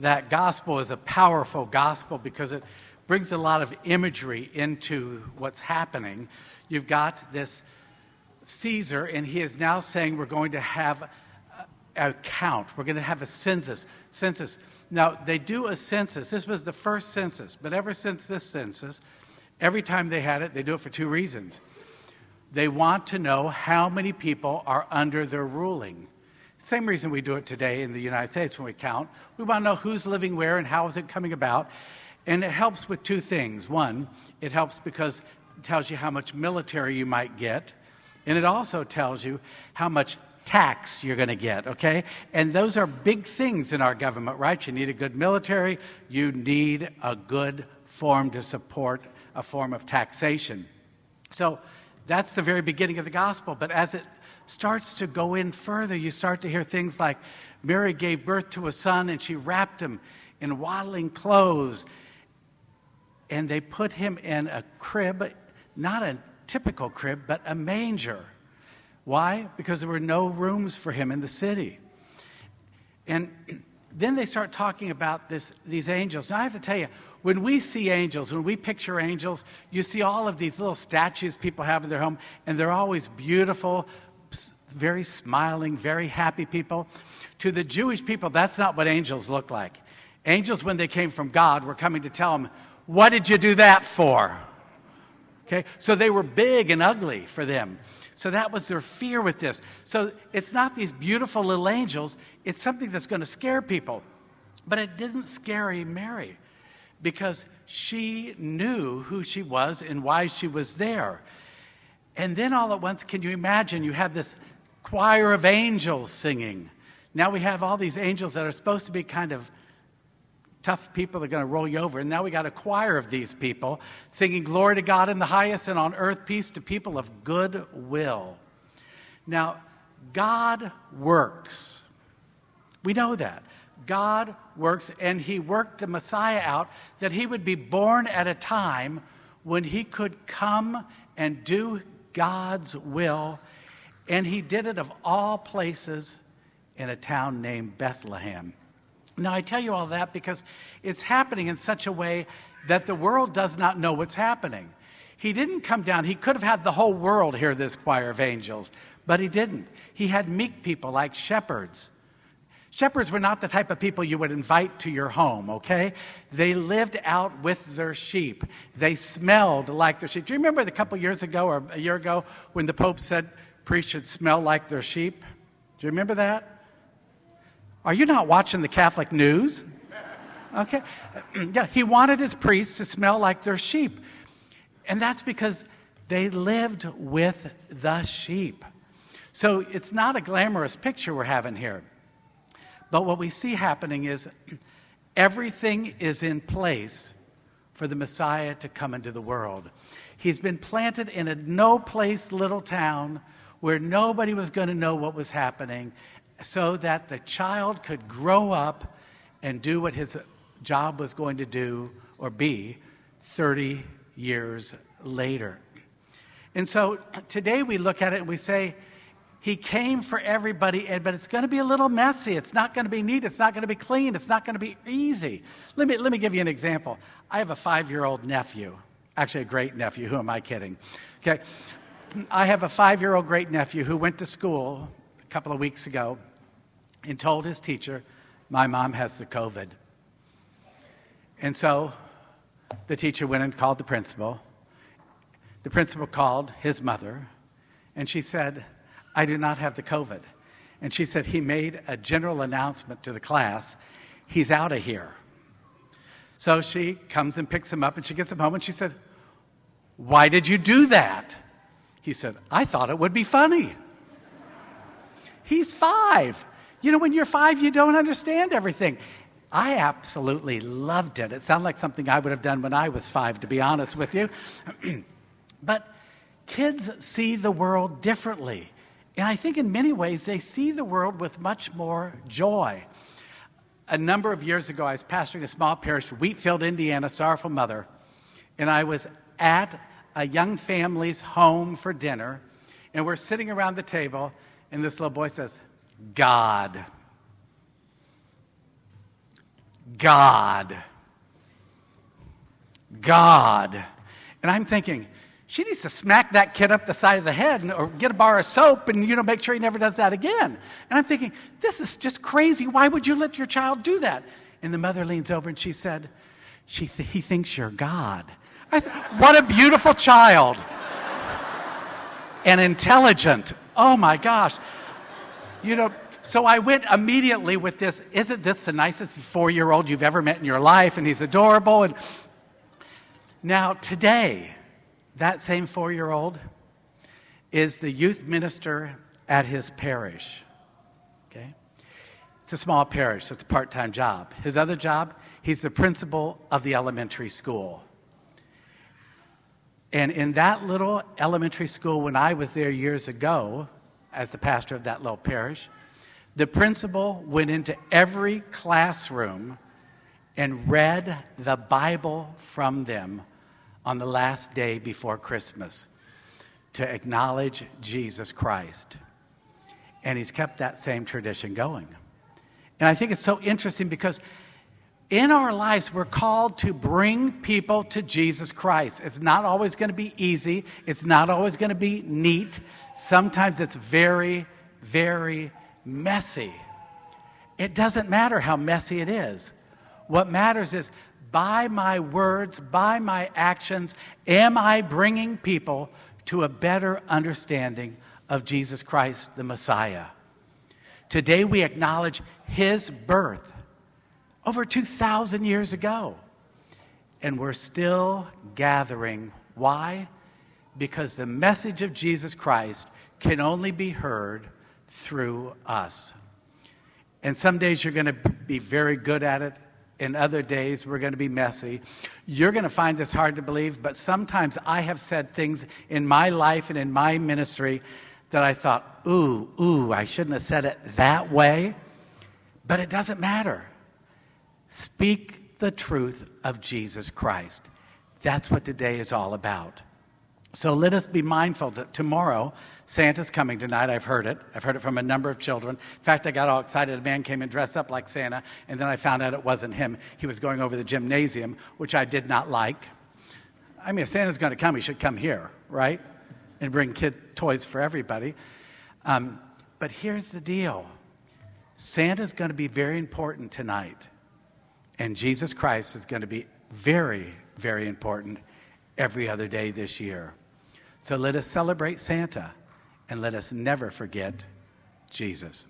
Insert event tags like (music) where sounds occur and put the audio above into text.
that gospel is a powerful gospel because it brings a lot of imagery into what's happening. You've got this Caesar, and he is now saying we're going to have a count. We're going to have a census. Census. Now they do a census. This was the first census, but ever since this census, every time they had it, they do it for two reasons. They want to know how many people are under their ruling. Same reason we do it today in the United States when we count. We want to know who's living where and how is it coming about. And it helps with two things. One, it helps because it tells you how much military you might get, and it also tells you how much tax you're going to get, okay? And those are big things in our government, right? You need a good military, you need a good form to support a form of taxation. So that's the very beginning of the gospel. But as it starts to go in further, you start to hear things like Mary gave birth to a son and she wrapped him in waddling clothes. And they put him in a crib, not a typical crib, but a manger. Why? Because there were no rooms for him in the city. And (clears throat) then they start talking about this, these angels. Now, I have to tell you, when we see angels, when we picture angels, you see all of these little statues people have in their home, and they're always beautiful, very smiling, very happy people. To the Jewish people, that's not what angels look like. Angels, when they came from God, were coming to tell them, What did you do that for? Okay, so they were big and ugly for them. So that was their fear with this. So it's not these beautiful little angels, it's something that's going to scare people. But it didn't scare Mary because she knew who she was and why she was there. And then all at once, can you imagine? You have this choir of angels singing. Now we have all these angels that are supposed to be kind of tough people that are going to roll you over. And now we got a choir of these people singing glory to God in the highest and on earth peace to people of good will. Now, God works. We know that. God works, and He worked the Messiah out that He would be born at a time when He could come and do God's will. And He did it of all places in a town named Bethlehem. Now, I tell you all that because it's happening in such a way that the world does not know what's happening. He didn't come down, he could have had the whole world hear this choir of angels, but he didn't. He had meek people like shepherds. Shepherds were not the type of people you would invite to your home, okay? They lived out with their sheep. They smelled like their sheep. Do you remember a couple years ago or a year ago when the Pope said priests should smell like their sheep? Do you remember that? Are you not watching the Catholic news? Okay. (clears throat) Yeah, he wanted his priests to smell like their sheep. And that's because they lived with the sheep. So it's not a glamorous picture we're having here. But what we see happening is (clears throat) everything is in place for the Messiah to come into the world. He's been planted in a no place little town where nobody was going to know what was happening so that the child could grow up and do what his job was going to do or be 30 years later. And so today we look at it and we say, he came for everybody, but it's going to be a little messy. It's not going to be neat. It's not going to be clean. It's not going to be easy. Let me, let me give you an example. I have a five year old nephew, actually, a great nephew. Who am I kidding? Okay. I have a five year old great nephew who went to school a couple of weeks ago and told his teacher, My mom has the COVID. And so the teacher went and called the principal. The principal called his mother, and she said, I do not have the COVID. And she said, He made a general announcement to the class, He's out of here. So she comes and picks him up, and she gets him home, and she said, Why did you do that? He said, I thought it would be funny. He's five. You know, when you're five, you don't understand everything. I absolutely loved it. It sounded like something I would have done when I was five, to be honest with you. (clears throat) but kids see the world differently. And I think in many ways they see the world with much more joy. A number of years ago, I was pastoring a small parish, Wheatfield, Indiana, sorrowful mother, and I was at a young family's home for dinner, and we're sitting around the table, and this little boy says, God. God. God. And I'm thinking, she needs to smack that kid up the side of the head and, or get a bar of soap and you know make sure he never does that again and i'm thinking this is just crazy why would you let your child do that and the mother leans over and she said she th- he thinks you're god said what a beautiful child and intelligent oh my gosh you know so I went immediately with this Isn't this the nicest four year old you've ever met in your life? And he's adorable. And now, today, that same four year old is the youth minister at his parish. Okay? It's a small parish, so it's a part time job. His other job, he's the principal of the elementary school. And in that little elementary school, when I was there years ago, as the pastor of that little parish, the principal went into every classroom and read the Bible from them on the last day before Christmas to acknowledge Jesus Christ. And he's kept that same tradition going. And I think it's so interesting because in our lives, we're called to bring people to Jesus Christ. It's not always going to be easy, it's not always going to be neat. Sometimes it's very, very messy. It doesn't matter how messy it is. What matters is by my words, by my actions, am I bringing people to a better understanding of Jesus Christ, the Messiah? Today we acknowledge his birth over 2,000 years ago. And we're still gathering. Why? Because the message of Jesus Christ can only be heard through us. And some days you're going to be very good at it, and other days we're going to be messy. You're going to find this hard to believe, but sometimes I have said things in my life and in my ministry that I thought, ooh, ooh, I shouldn't have said it that way. But it doesn't matter. Speak the truth of Jesus Christ. That's what today is all about. So let us be mindful that tomorrow Santa's coming tonight. I've heard it. I've heard it from a number of children. In fact, I got all excited. A man came and dressed up like Santa, and then I found out it wasn't him. He was going over the gymnasium, which I did not like. I mean, if Santa's going to come, he should come here, right? And bring kid toys for everybody. Um, but here's the deal Santa's going to be very important tonight, and Jesus Christ is going to be very, very important every other day this year. So let us celebrate Santa and let us never forget Jesus.